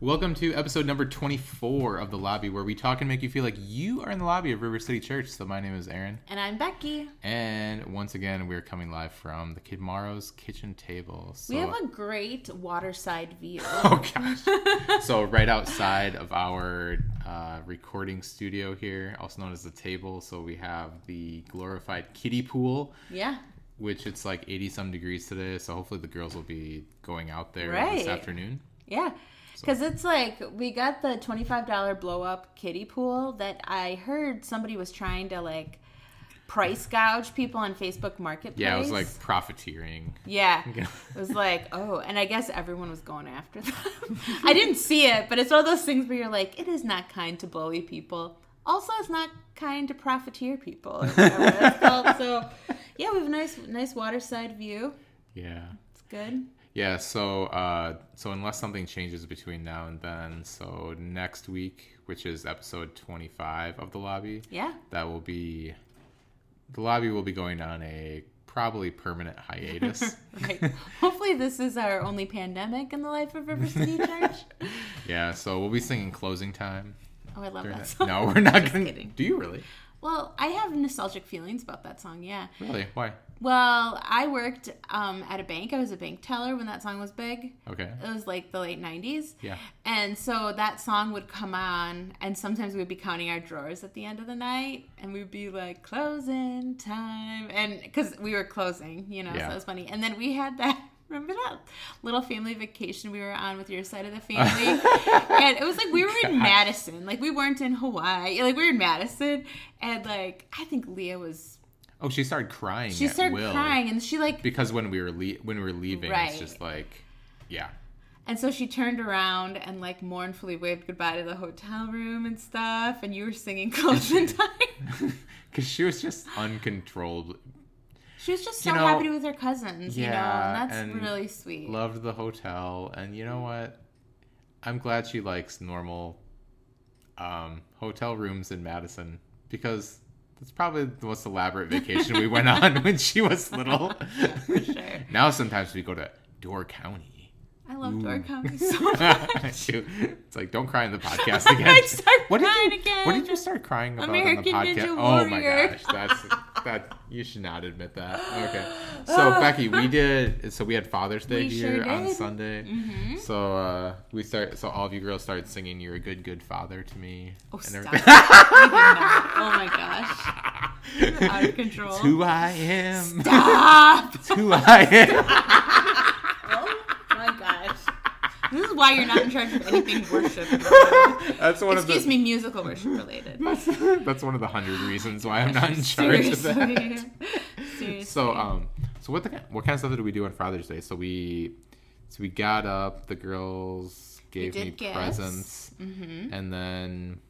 Welcome to episode number 24 of The Lobby, where we talk and make you feel like you are in the lobby of River City Church. So, my name is Aaron. And I'm Becky. And once again, we're coming live from the Kid Morrow's kitchen table. So, We have a great waterside view. Oh, gosh. so, right outside of our uh, recording studio here, also known as the table, so we have the glorified kiddie pool. yeah. Which it's like 80 some degrees today, so hopefully the girls will be going out there Right. this afternoon. Yeah. Because it's like we got the $25 blow up kiddie pool that I heard somebody was trying to like price gouge people on Facebook Marketplace. Yeah, it was like profiteering. Yeah. It was like, oh, and I guess everyone was going after them. I didn't see it, but it's one of those things where you're like, it is not kind to bully people. Also, it's not kind to profiteer people. Or whatever that's called. So, yeah, we have a nice, nice waterside view. Yeah. It's good. Yeah, so uh, so unless something changes between now and then, so next week, which is episode twenty five of the lobby, Yeah. that will be the lobby will be going on a probably permanent hiatus. Right. Hopefully, this is our only pandemic in the life of River City Church. yeah, so we'll be singing closing time. Oh, I love that that- song. No, we're not gonna. kidding. Do you really? Well, I have nostalgic feelings about that song. Yeah. Really? Why? Well, I worked um, at a bank. I was a bank teller when that song was big. Okay. It was like the late 90s. Yeah. And so that song would come on, and sometimes we'd be counting our drawers at the end of the night, and we'd be like, closing time. And because we were closing, you know, Yeah. so it was funny. And then we had that. Remember that little family vacation we were on with your side of the family? and it was like we were in Madison. Like we weren't in Hawaii. Like we were in Madison. And like, I think Leah was. Oh, she started crying. She started will. crying, and she like because when we were le- when we were leaving, Right. it's just like, yeah. And so she turned around and like mournfully waved goodbye to the hotel room and stuff. And you were singing time. Because she was just uncontrolled. She was just so You know, happy with her cousins, you know, and that's and really sweet. loved the hotel and you know what i'm glad she likes normal um, hotel rooms in madison because that's probably the most elaborate vacation we went on when she was little For sure. now sometimes we go to door county I love Door County so much. It's like don't cry in the podcast again what did you again. what did you start crying about American on the podcast oh my gosh that's that you should not admit that okay so becky we did so we had father's day We here sure on sunday Mhm. so uh, we start. So all of you girls started singing "You're a good, good father" to me. Oh, and stop. Oh my gosh. You're out of control. It's who I am. Stop. It's who I am. Oh my gosh. This is why you're not in charge of anything worship. That's one Excuse of the. me, musical worship related. That's, that's one of the hundred reasons why I'm not in charge of that. Seriously. Seriously. So um, so what the what kind of stuff did we do on Father's Day? So we so we got up. The girls gave me gifts. presents, Mhm. and then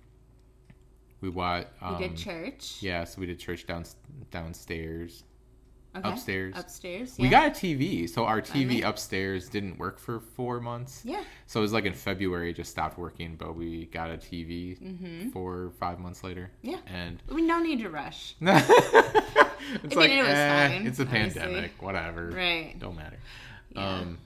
we watched. Um, we did church. Yeah, so we did church down downstairs. Okay. upstairs. Upstairs. We got a TV, so our TV Finally. upstairs didn't work for four months. Yeah. So it was like in February, it just stopped working, but we got a TV Mhm. four or five months later. Yeah. And We no need to rush. it's mean, like, it eh, fine, it's a honestly. pandemic, whatever. Right. Don't matter. Yeah. Um,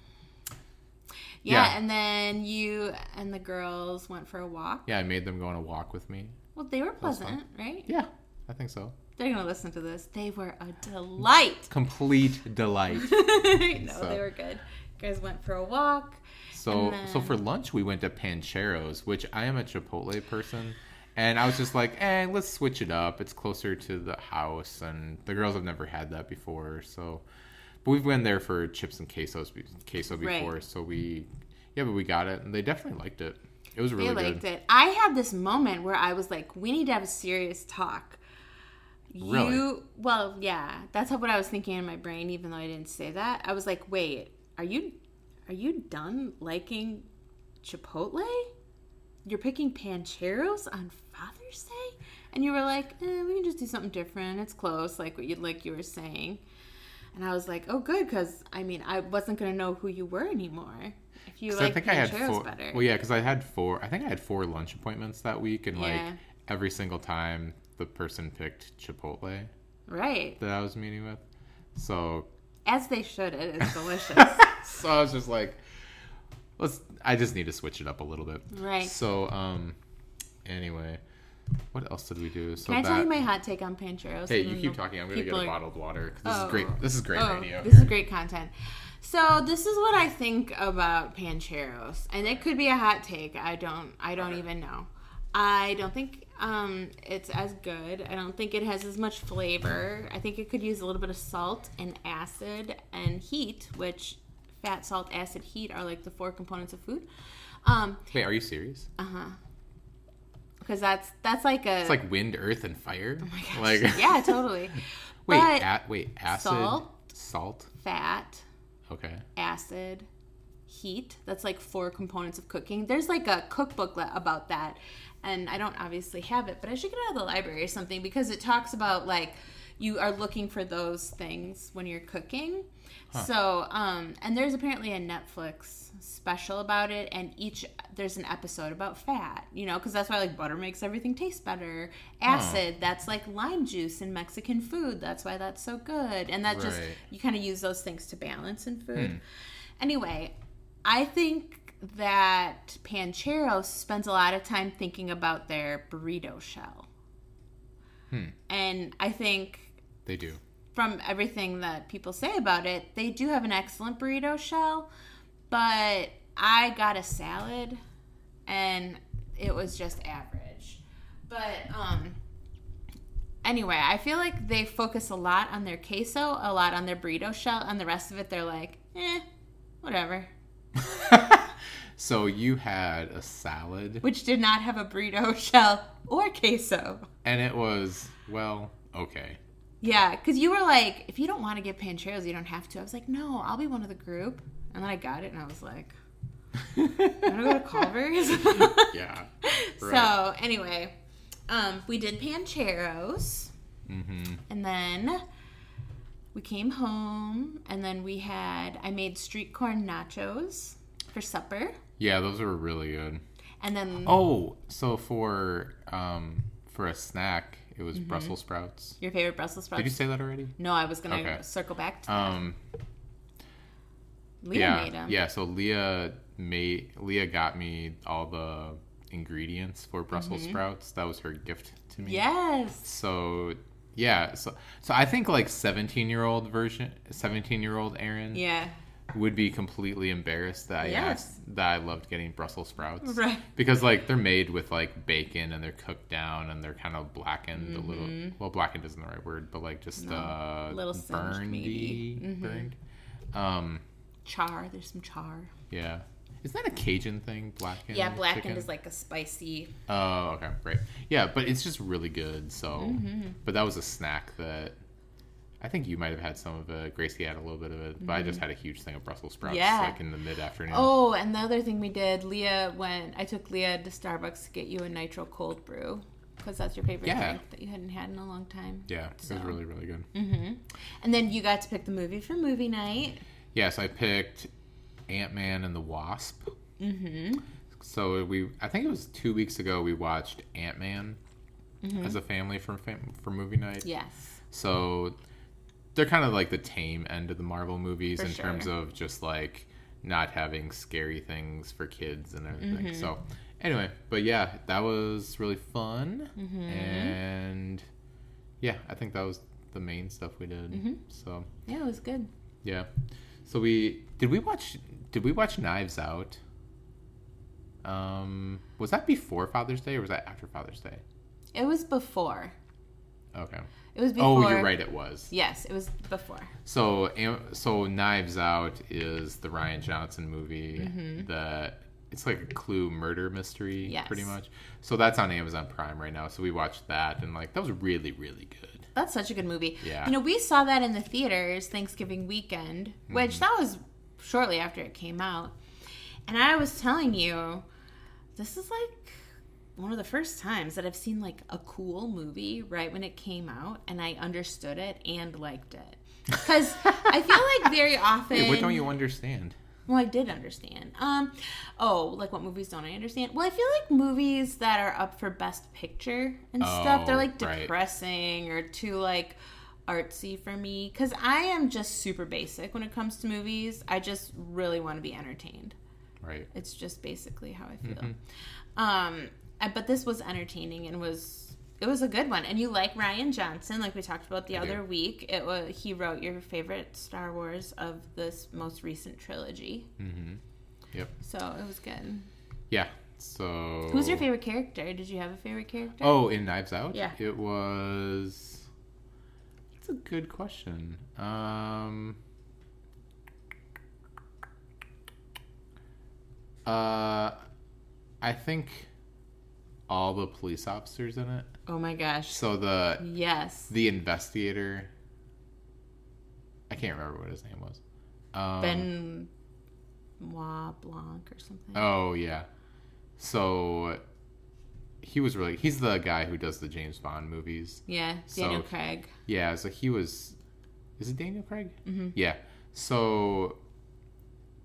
Yeah, Yeah. and then you and the girls went for a walk. yeah, I made them go on a walk with me. Well, they were pleasant, right? Yeah, I think so. They're gonna listen to this. They were a delight. Complete delight. no, So- they were good. You guys went for a walk. So And so for lunch we went to Pancheros, which I am a Chipotle person, and I was just like, eh, let's switch it up. It's closer to the house, and the girls have never had that before, so. But we've been there for chips and quesos, queso before, Right. so we, yeah, but we got it, and they definitely liked it. It was really They liked good. it. I had this moment where I was like, "We need to have a serious talk." Really? You well, yeah, that's how, what I was thinking in my brain, even though I didn't say that. I was like, "Wait, are you are you done liking Chipotle? You're picking Pancheros on Father's Day?" And you were like, eh, "We can just do something different. It's close, like what you like you were saying." And I was like, "Oh, good, because I mean, I wasn't gonna know who you were anymore if you like I think I had four. better." Well, yeah, because I had four. I think I had four lunch appointments that week, and Yeah. like every single time the person picked Chipotle Right. that I was meeting with. So As they should. It is delicious. so I was just like, let's. I just need to switch it up a little bit. Right. So um, anyway, what else did we do? So Can I that. tell you my hot take on pancheros? hey, you keep talking. I'm gonna get a bottled water. This Oh. is great. This is great Oh, radio. This is great content. So this is what I think about pancheros, and it could be a hot take. I don't. I don't Okay. even know. I don't think um, it's as good. I don't think it has as much flavor. I think it could use a little bit of salt and acid and heat, which fat, salt, acid, heat are like the four components of food. Um, Wait, are you serious? uh huh. Because that's that's like a It's like wind, earth, and fire. oh my gosh. Like yeah, totally. wait, but a- wait, acid, salt. salt. fat, Okay. acid, heat. That's like four components of cooking. There's like a cookbook about that. And I don't obviously have it, but I should get it out of the library or something because it talks about like you are looking for those things when you're cooking. So, um, and there's apparently a Netflix special about it, and each there's an episode about fat, you know, because that's why like butter makes everything taste better. Acid, that's like lime juice in Mexican food. That's why that's so good, and that just you kind of use those things to balance in food. Anyway, I think that Pancheros spends a lot of time thinking about their burrito shell. And I think They do. from everything that people say about it, they do have an excellent burrito shell, but I got a salad and it was just average. But um anyway, I feel like they focus a lot on their queso, a lot on their burrito shell, and the rest of it they're like, eh, whatever. So you had a salad, Which did not have a burrito shell or queso. and it was well, okay. Yeah, because you were like, if you don't want to get pancheros, you don't have to. I was like, no, I'll be one of the group. And then I got it, and I was like, I'm gonna go to Culver's. Yeah. So anyway, um, we did pancheros, Mm-hmm. and then we came home, and then we had I made street corn nachos for supper, Yeah, those were really good. and then Oh, so for um for a snack, it was Brussels sprouts. your favorite Brussels sprouts. Did you say that already? no, I was gonna Okay. circle back to that. Um, Leah yeah, made them. yeah. So Leah made Leah got me all the ingredients for Brussels sprouts. That was her gift to me. Yes. So yeah, so so I think like seventeen year old version, seventeen year old Aaron Yeah. would be completely embarrassed that I Yes. asked that I loved getting Brussels sprouts. Right. Because like they're made with like bacon and they're cooked down and they're kind of blackened a little. Well, blackened isn't the right word, but like just uh, Mm-hmm. little singed burnedy, maybe. Mm-hmm. burned. Um, Char. There's some char. yeah. Is that a Cajun thing? Blackened. Yeah, blackened chicken? is like a spicy. Oh, okay, right. Yeah, but it's just really good. So, Mm-hmm. but that was a snack that I think you might have had some of it. Gracie had a little bit of it, but I just had a huge thing of Brussels sprouts, Mm-hmm. Yeah. like in the mid afternoon. Oh, and the other thing we did, Leah went. I took Leah to Starbucks to get you a nitro cold brew because that's your favorite Yeah. drink that you hadn't had in a long time. yeah, it was really really good. Mm-hmm. And then you got to pick the movie for movie night. Yes, I picked Ant Man and the Wasp. Mm-hmm. So we, I think it was two weeks ago, we watched Ant Man Mm-hmm. as a family for for movie night. Yes. So they're kind of like the tame end of the Marvel movies For in terms of just like not having scary things for kids and everything. Mm-hmm. So anyway, but yeah, that was really fun. Mm-hmm. And yeah, I think that was the main stuff we did. Mm-hmm. So Yeah, it was good. yeah. So we did we watch did we watch Knives Out? Um was that before Father's Day or was that after Father's Day? It was before. Okay. It was before. Oh, you're right. It was. Yes, it was before. So, so Knives Out is the Rian Johnson movie that it's like a clue murder mystery, Yes. pretty much. So that's on Amazon Prime right now. So we watched that, and like that was really, really good. That's such a good movie. Yeah. You know, we saw that in the theaters Thanksgiving weekend, which that was shortly after it came out. And I was telling you, this is like one of the first times that I've seen like a cool movie right when it came out and I understood it and liked it. Because I feel like very often. What don't you understand? Well, I did understand. Um, oh, like what movies don't I understand? Well, I feel like movies that are up for Best Picture and stuff, they're Oh, like right. depressing or too like artsy for me because I am just super basic when it comes to movies. I just really want to be entertained. Right. It's just basically how I feel. Mm-hmm. Um, but this was entertaining and was it was a good one. And you like Rian Johnson, like we talked about the I do. other week. It was he wrote your favorite Star Wars of this most recent trilogy, Mm-hmm. Yep. so it was good. Yeah. So. Who's your favorite character? Did you have a favorite character? Oh, in Knives Out. Yeah. It was. That's a good question. Um. Uh, I think all the police officers in it. Oh my gosh. So the Yes. the investigator. I can't remember what his name was. Um, Benoit Blanc or something. Oh yeah. So he was really he's the guy who does the James Bond movies. yeah, Daniel so- Craig. Yeah, so he was is it Daniel Craig? Mm-hmm. Yeah. So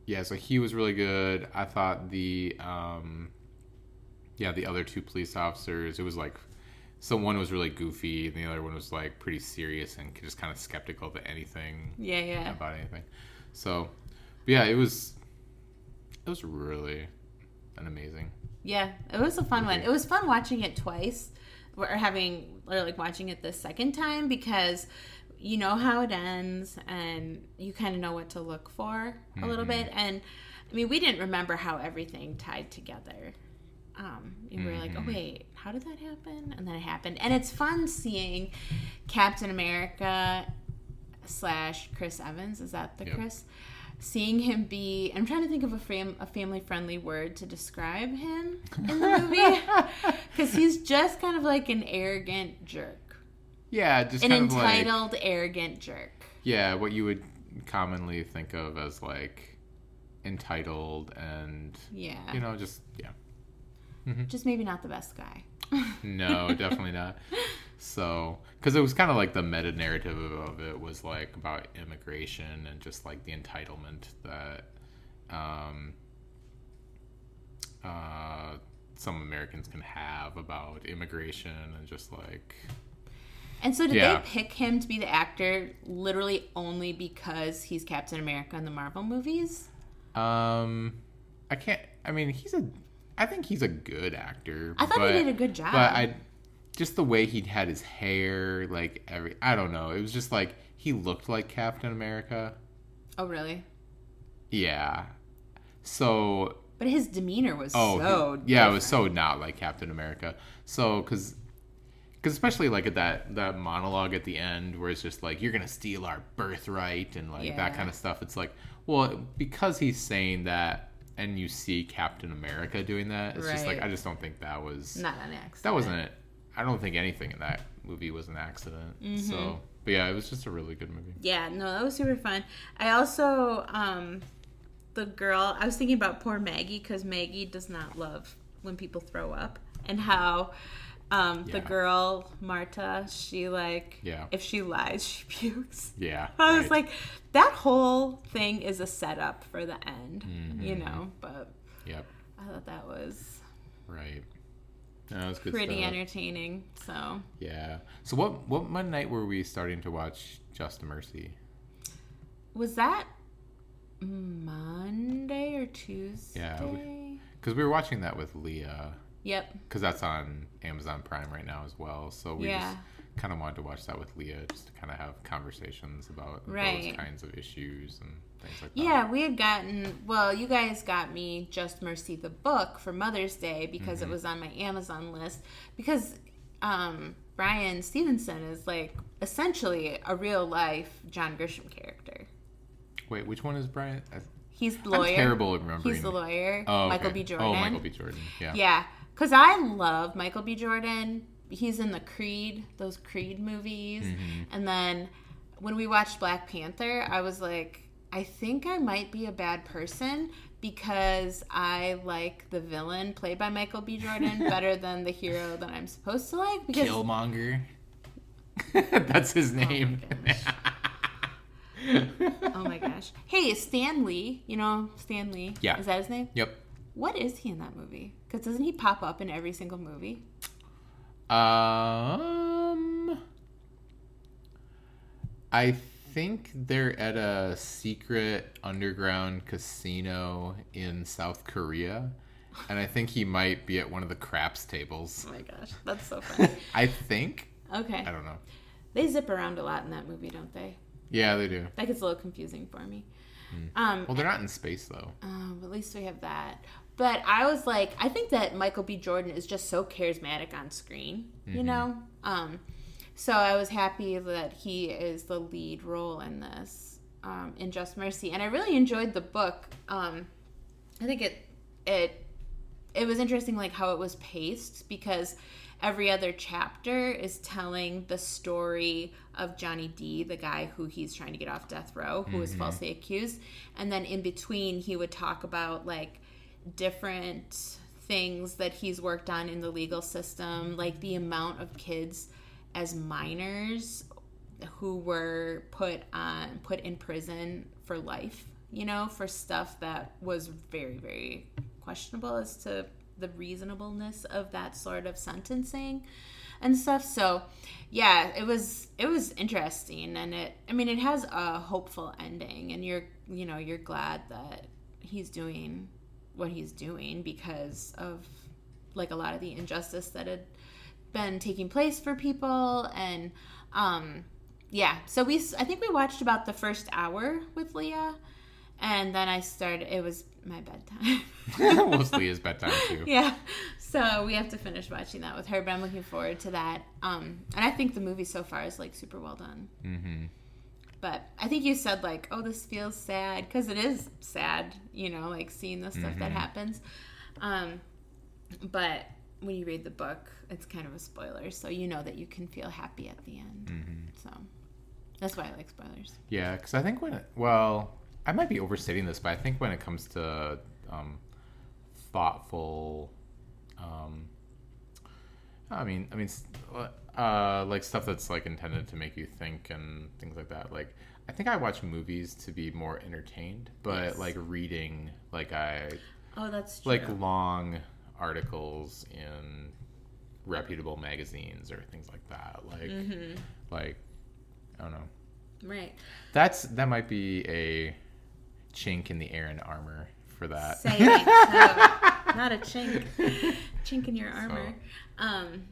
yeah, so he was really good. I thought the um yeah, the other two police officers, it was like so one was really goofy and the other one was like pretty serious and just kind of skeptical to anything Yeah, yeah. about anything. So, but yeah, it was it was really an amazing. Yeah, it was a fun one. It was fun watching it twice, or having or like watching it the second time because you know how it ends and you kind of know what to look for a little Mm-hmm. bit. And I mean, we didn't remember how everything tied together. Um, we were like, oh Mm-hmm. wait, how did that happen? And then it happened. And it's fun seeing Captain America slash Chris Evans. Is that the Yep. Chris? Seeing him be, I'm trying to think of a, fam- a family friendly word to describe him in the movie because he's just kind of like an arrogant jerk, Yeah, just an of like entitled, arrogant jerk. yeah, what you would commonly think of as like entitled and Yeah, you know just yeah. Mm-hmm. just maybe not the best guy. No, definitely not. So, because it was kind of like the meta narrative of it was like about immigration and just like the entitlement that um, uh, some Americans can have about immigration and just like And so, did Yeah. they pick him to be the actor literally only because he's Captain America in the Marvel movies? um, I can't. I mean, he's a. I think he's a good actor. I thought but, he did a good job. But I, just the way he had his hair, like every. I don't know. It was just like he looked like Captain America. oh, really? Yeah. So But his demeanor was Oh, so he- yeah, it was so not like Captain America. So, because, because especially like at that that monologue at the end where it's just like you're gonna steal our birthright and like Yeah. that kind of stuff. It's like, well, because he's saying that, and you see Captain America doing that, it's just like I just don't think that was not an accident. that wasn't it. I don't think anything in that movie was an accident. Mm-hmm. So, but yeah, it was just a really good movie. Yeah, no, that was super fun. I also, um, the girl, I was thinking about poor Maggie because Maggie does not love when people throw up, and how um, the girl Marta, she like, Yeah. if she lies, she pukes. Yeah, I was right. like, that whole thing is a setup for the end, you Mm-hmm. know. But yep, I thought that was right. No, it was good pretty stuff. entertaining. So Yeah. So what what one night were we starting to watch Just Mercy? was that Monday or Tuesday? Yeah, we- Because we were watching that with Leah. Yep. Because that's on Amazon Prime right now as well. So we Yeah. just kind of wanted to watch that with Leah just to kind of have conversations about those kinds of issues and things like that. Yeah, we had gotten, well, you guys got me Just Mercy the book for Mother's Day because Mm-hmm. it was on my Amazon list. Because um, Bryan Stevenson is like essentially a real life John Grisham character. Wait, which one is Bryan? He's the lawyer. I'm terrible at remembering. He's the lawyer, Oh, Michael. B. Jordan. Oh, Michael B. Jordan. Yeah. Yeah, because I love Michael B. Jordan. He's in the Creed, those Creed movies. Mm-hmm. And then when we watched Black Panther, I was like, I think I might be a bad person because I like the villain played by Michael B. Jordan better than the hero that I'm supposed to like. Because Killmonger. that's his name. oh my gosh, hey, Stan Lee, you know Stan Lee? Yeah. is that his name? yep. What is he in that movie? Because doesn't he pop up in every single movie? Um, I think they're at a secret underground casino in South Korea. And I think he might be at one of the craps tables. Oh my gosh, that's so funny. I think. Okay. I don't know. They zip around a lot in that movie, don't they? Yeah, they do. That gets a little confusing for me. Hmm. Um, Well, they're not in space though. um, at least we have that. But I was like, I think that Michael B. Jordan is just so charismatic on screen, you know? Um, so I was happy that he is the lead role in this, um, in Just Mercy. And I really enjoyed the book. Um, I think it, it, it was interesting, like how it was paced because every other chapter is telling the story of Johnny D, the guy who he's trying to get off death row, who was falsely accused. And then in between, he would talk about like different things that he's worked on in the legal system, like the amount of kids as minors who were put on put in prison for life, you know, for stuff that was very very questionable as to the reasonableness of that sort of sentencing and stuff. So, yeah, it was it was interesting and it I mean, it has a hopeful ending and you're, you know, you're glad that he's doing what he's doing because of like a lot of the injustice that had been taking place for people and um yeah. So we i think we watched about the first hour with leah and then i started it was my bedtime. Mostly his bedtime too. yeah. So we have to finish watching that with her but i'm looking forward to that. Um and i think the movie so far is like super well done. Mm-hmm. But I think you said like, "Oh, this feels sad," because it is sad, you know, like seeing the stuff that happens. Um, but when you read the book, it's kind of a spoiler, so you know that you can feel happy at the end. So that's why I like spoilers. Yeah, because I think when it, well, I might be overstating this, but I think when it comes to um, thoughtful, um, I mean, I mean, uh, like stuff that's like intended to make you think and things like that. Like, I think I watch movies to be more entertained, but Yes. like reading, like I Oh, that's true. like long articles in reputable magazines or things like that. Like, Mm-hmm. like I don't know. right. That's that might be a chink in the Aaron armor for that. Say it. So, not a chink, chink in your armor. Um,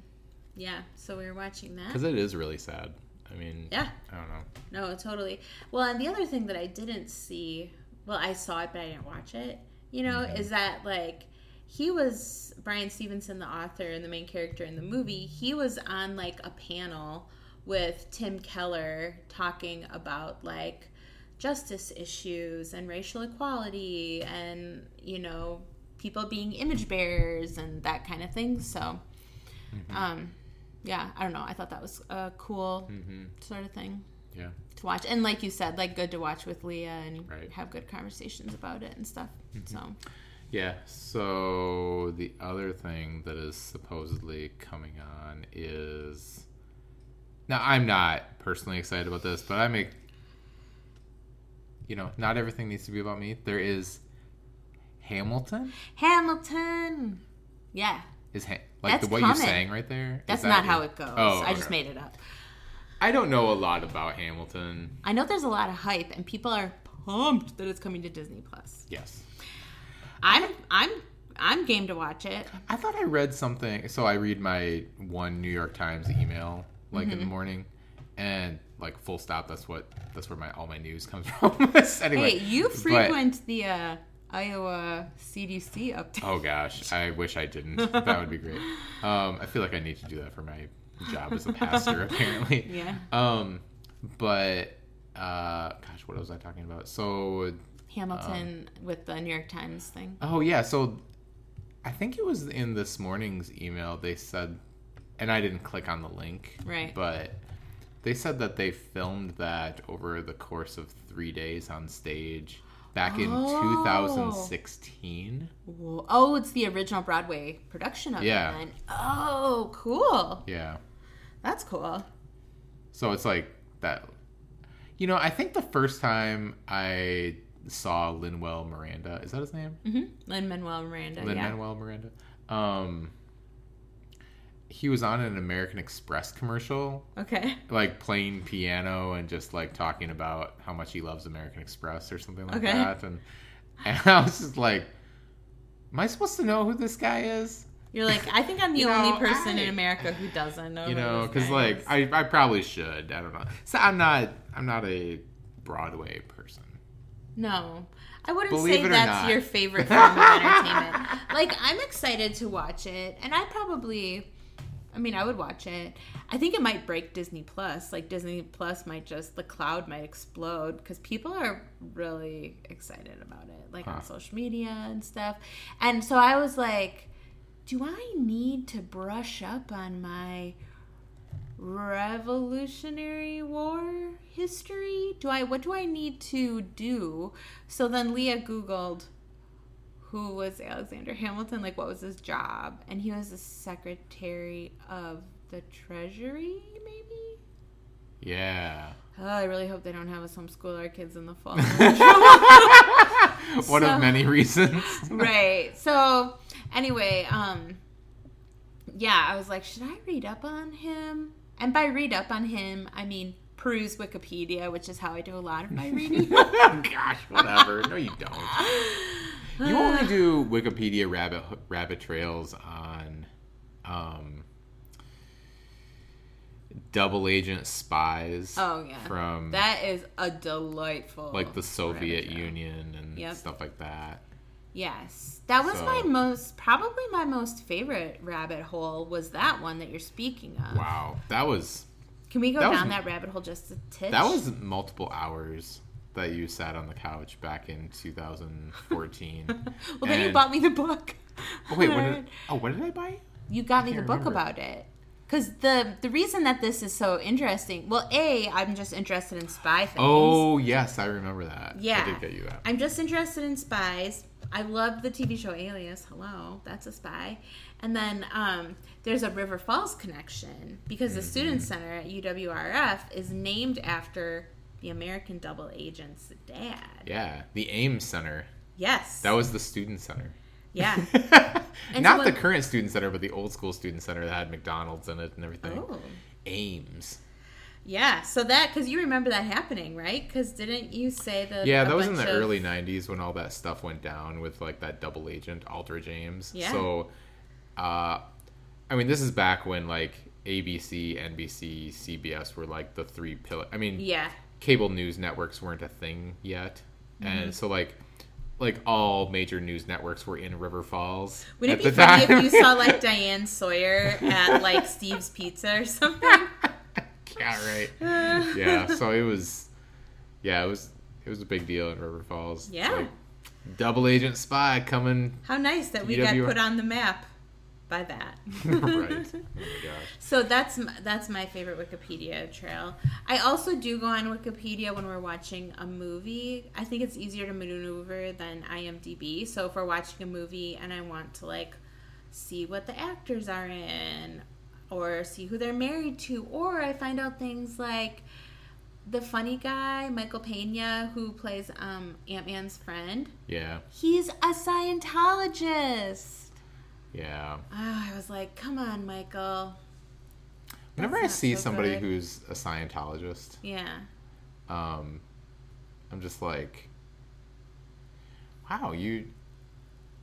yeah. So we were watching that. Because it is really sad. I mean, Yeah. I don't know. No, totally. Well, and the other thing that I didn't see, well, I saw it, but I didn't watch it, you know, is that like he was Bryan Stevenson, the author and the main character in the movie, he was on like a panel with Tim Keller talking about like justice issues and racial equality and, you know, people being image bearers and that kind of thing. So, um, yeah, I don't know. I thought that was a cool hmm sort of thing Yeah. to watch and like you said like good to watch with leah and Right. have good conversations about it and stuff so Yeah. So the other thing that is supposedly coming on is now I'm not personally excited about this, but I make you know not everything needs to be about me. There is Hamilton. hamilton yeah Is ha- like That's the what coming. you're saying right there? that's that not how it goes Oh, i just made it up I don't know a lot about Hamilton. i know there's a lot of hype and people are pumped that it's coming to disney plus Yes. i'm i'm i'm game to watch it I thought I read something. So I read my one New York Times email like Mm-hmm. in the morning, and like full stop. That's what that's where my all my news comes from. anyway, hey you but- frequent the uh iowa cdc update oh gosh, I wish I didn't. that would be great. Um, I feel like I need to do that for my job as a pastor. apparently. yeah Um, but uh, gosh, what was I talking about? So hamilton Um, with the new york times thing Oh yeah, so I think it was in this morning's email they said and I didn't click on the link. Right. But they said that they filmed that over the course of 3 days on stage back in Oh. 2016. Whoa. Oh, it's the original Broadway production of Yeah. it. Oh, cool. Yeah. That's cool. So it's like that You know, I think the first time I saw Linwell Miranda, is that his name? hmm Lin Manuel Miranda. Lin yeah. Manuel Miranda. Um, he was on an American Express commercial, Okay. like playing piano and just like talking about how much he loves American Express or something like Okay. that. And and I was just like, Am I supposed to know who this guy is? You're like, I think I'm the only know, person I- in America who doesn't know. You know, because like. I, I probably should. I don't know. So I'm not I'm not a Broadway person. No. I wouldn't Believe say that's not. your favorite form of entertainment. Like, I'm excited to watch it, and I probably, I mean, I would watch it. I think it might break Disney Plus. Like, Disney Plus might just, the cloud might explode because people are really excited about it, like Huh. on social media and stuff. And so I was like, do I need to brush up on my Revolutionary War history? Do I what do I need to do? So then Leah googled who was Alexander Hamilton, like what was his job? And he was the secretary of the treasury, maybe? Yeah. Oh, I really hope they don't have us homeschool our kids in the fall. One So- of many reasons. right. So anyway, um yeah, I was like, should I read up on him? And by read up on him, I mean peruse Wikipedia, which is how I do a lot of my reading. Gosh, whatever. No, you don't. You only do Wikipedia rabbit rabbit trails on um, double agent spies oh yeah. from that is a delightful like the Soviet. Union and Yep. stuff like that. Yes. That was So- my most probably my most favorite rabbit hole was that one that you're speaking of. Wow, that was Can we go That was- down that rabbit hole just a titch? that was multiple hours that you sat on the couch back in 2014. Well then you bought me the book. Oh wait, what did, oh what did I buy? you got me the book remember. about it because the the reason that this is so interesting well a i'm just interested in spy things Oh yes, I remember that. Yeah. I did get you that. i'm just interested in spies i love the tv show alias hello that's a spy and then um, there's a river falls connection because the student Mm-hmm. center at uwrf is named after the american double agent's dad Yeah, the Ames Center. yes That was the student center. yeah Not so the current student center, but the old school student center that had McDonald's in it and everything. oh Ames. Yeah, so that because you remember that happening, right? Because didn't you say that? Yeah, that was in the of- early '90s when all that stuff went down with like that double agent Aldrich Ames. Yeah. So, uh, I mean, this is back when like ABC, NBC, CBS were like the three pillar. I mean, Yeah, cable news networks weren't a thing yet, Mm-hmm. and so like. Like all major news networks were in River Falls. would it be funny time. if you saw like Diane Sawyer at like Steve's Pizza or something? yeah, right. yeah, so it was, yeah, it was, it was a big deal in River Falls. Yeah. like, double agent spy coming. How nice that we got put on the map by that. right. Oh my gosh. So that's that's my favorite Wikipedia trail. I also do go on Wikipedia when we're watching a movie. I think it's easier to maneuver than IMDb. So if we're watching a movie and I want to like see what the actors are in or see who they're married to or I find out things like the funny guy Michael Pena who plays um, Ant Man's friend. Yeah, He's a Scientologist. Yeah. Oh, I was like, come on, Michael. Whenever I see so somebody good. who's a Scientologist, Yeah. um, I'm just like, wow, you,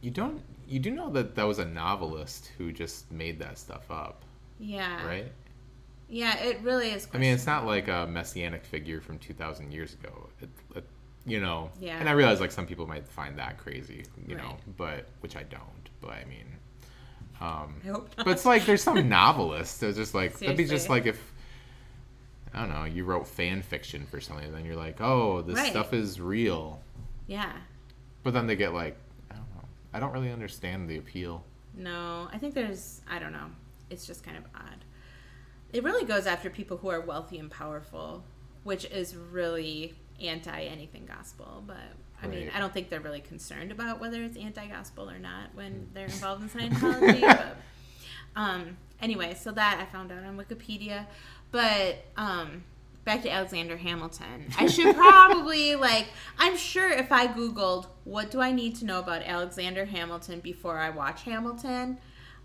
you don't, you do know that that was a novelist who just made that stuff up, Yeah. right? Yeah, it really is. I mean, it's not like a messianic figure from 2,000 years ago. It, it, you know, Yeah. and I realize like some people might find that crazy, you know, but which I don't. But I mean, um, I hope not. but it's like there's some novelists. There's just like that'd be just like if I don't know, you wrote fan fiction for something, and then you're like, oh, this Right. stuff is real. yeah. But then they get like, I don't know, I don't really understand the appeal. No, I think there's. I don't know. It's just kind of odd. It really goes after people who are wealthy and powerful, which is really anti anything gospel. But I mean, I don't think they're really concerned about whether it's anti gospel or not when they're involved in Scientology. but um, anyway, so that I found out on Wikipedia. But um, back to Alexander Hamilton. I should probably like. I'm sure if I googled what do I need to know about Alexander Hamilton before I watch Hamilton,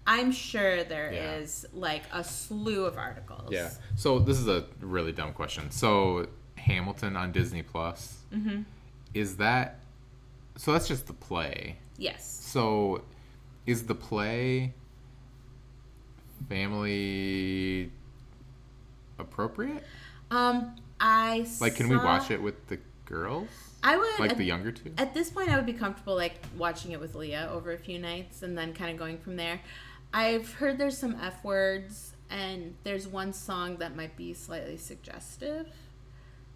I'm sure there is Yeah. like a slew of articles. Yeah. So this is a really dumb question. So Hamilton on Disney Plus. Mm-hmm. Is that? So that's just the play. Yes. So is the play family appropriate? Um, I Like, can we watch it with the girls? I would Like at, the younger two? at this point. I would be comfortable like watching it with Leah over a few nights and then kind of going from there. I've heard there's some f words and there's one song that might be slightly suggestive.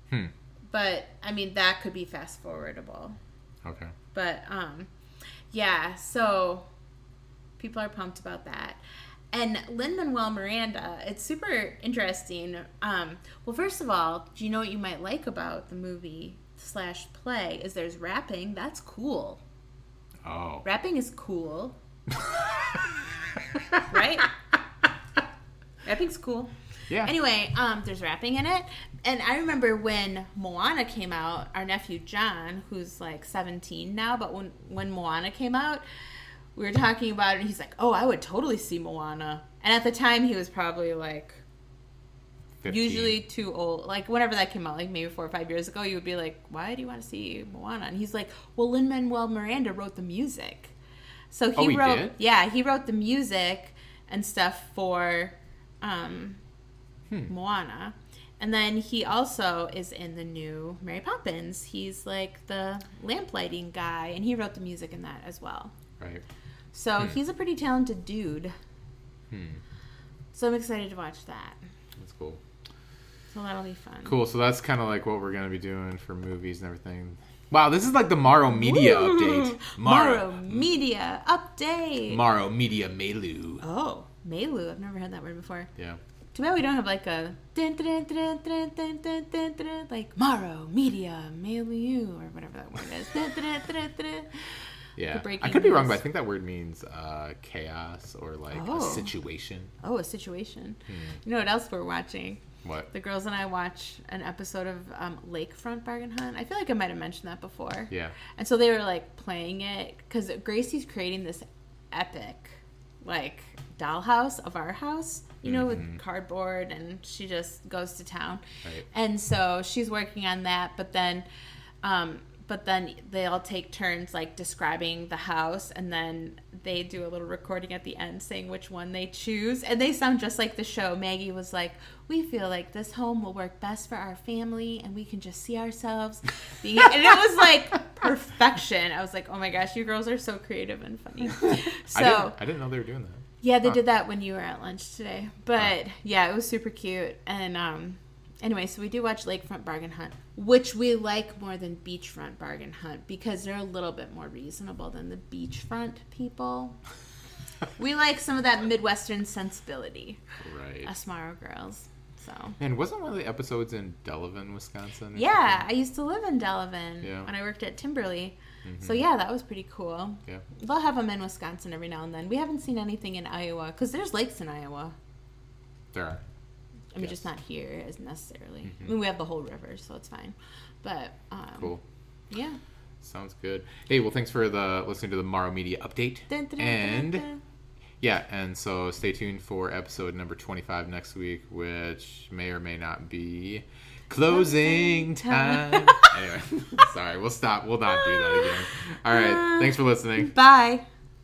Hmm. But I mean that could be fast forwardable. Okay. But um yeah, so people are pumped about that. And Lin Manuel Miranda, it's super interesting. Um, well, first of all, do you know what you might like about the movie slash play? Is there's rapping. That's cool. Oh. Rapping is cool, right? Rapping's cool. Yeah. Anyway, um, there's rapping in it, and I remember when Moana came out. Our nephew John, who's like 17 now, but when when Moana came out, we were talking about it. and He's like, "Oh, I would totally see Moana," and at the time he was probably like 15. usually too old. Like whenever that came out, like maybe four or five years ago, you would be like, "Why do you want to see Moana?" And he's like, "Well, Lin Manuel Miranda wrote the music, so he, Oh, he wrote, did? yeah, he wrote the music and stuff for um, Hmm. Moana." And then he also is in the new Mary Poppins. He's like the lamplighting guy, and he wrote the music in that as well. Right. So he's a pretty talented dude. Hmm. So I'm excited to watch that. That's cool. So that'll be fun. Cool. So that's kind of like what we're gonna be doing for movies and everything. Wow, this is like the Morrow Media Woo! update. Morrow Media update. Morrow Media Melu. oh, Melu. I've never heard that word before. Yeah. Too bad we don't have like a dun, dun, dun, like Morrow Media Mail You or whatever that word is. yeah, I could be wrong, but I think that word means uh, chaos or like oh. a situation. Oh, a situation. Hmm. You know what else we're watching? What? The girls and I watch an episode of um, Lakefront Bargain Hunt. I feel like I might have mentioned that before. Yeah. And so they were like playing it because Gracie's creating this epic like dollhouse of our house, you know, Mhm. with cardboard, and she just goes to town. Right. And so she's working on that, but then, um, but then they all take turns like describing the house, and then they do a little recording at the end saying which one they choose, and they sound just like the show. Maggie was like, "We feel like this home will work best for our family, and we can just see ourselves being," and it was like perfection. I was like, "Oh my gosh, you girls are so creative and funny." I So didn't, I didn't know they were doing that. yeah, they Huh. did that when you were at lunch today. But yeah, it was super cute. And um anyway, so we do watch Lakefront Bargain Hunt, which we like more than Beachfront Bargain Hunt because they're a little bit more reasonable than the beachfront people. we like some of that Midwestern sensibility, Right. us Morrow girls. So And wasn't one of the episodes in Delavan, Wisconsin? yeah, I used to live in Delavan Yeah. when I worked at Timber-lee. something? So mm-hmm. yeah, that was pretty cool. Yeah. They'll have them in Wisconsin every now and then. We haven't seen anything in Iowa because there's lakes in Iowa. There are. I mean, Yes. just not here as necessarily. Mhm. I mean, we have the whole river, so it's fine. But um, Cool. yeah. Sounds good. Hey, well, thanks for the listening to the Morrow Media update. Dun, dun, And dun. yeah, and so stay tuned for episode number twenty-five next week, which may or may not be closing time. time. anyway, sorry, we'll stop. We'll not do that again. All right, thanks for listening. Bye.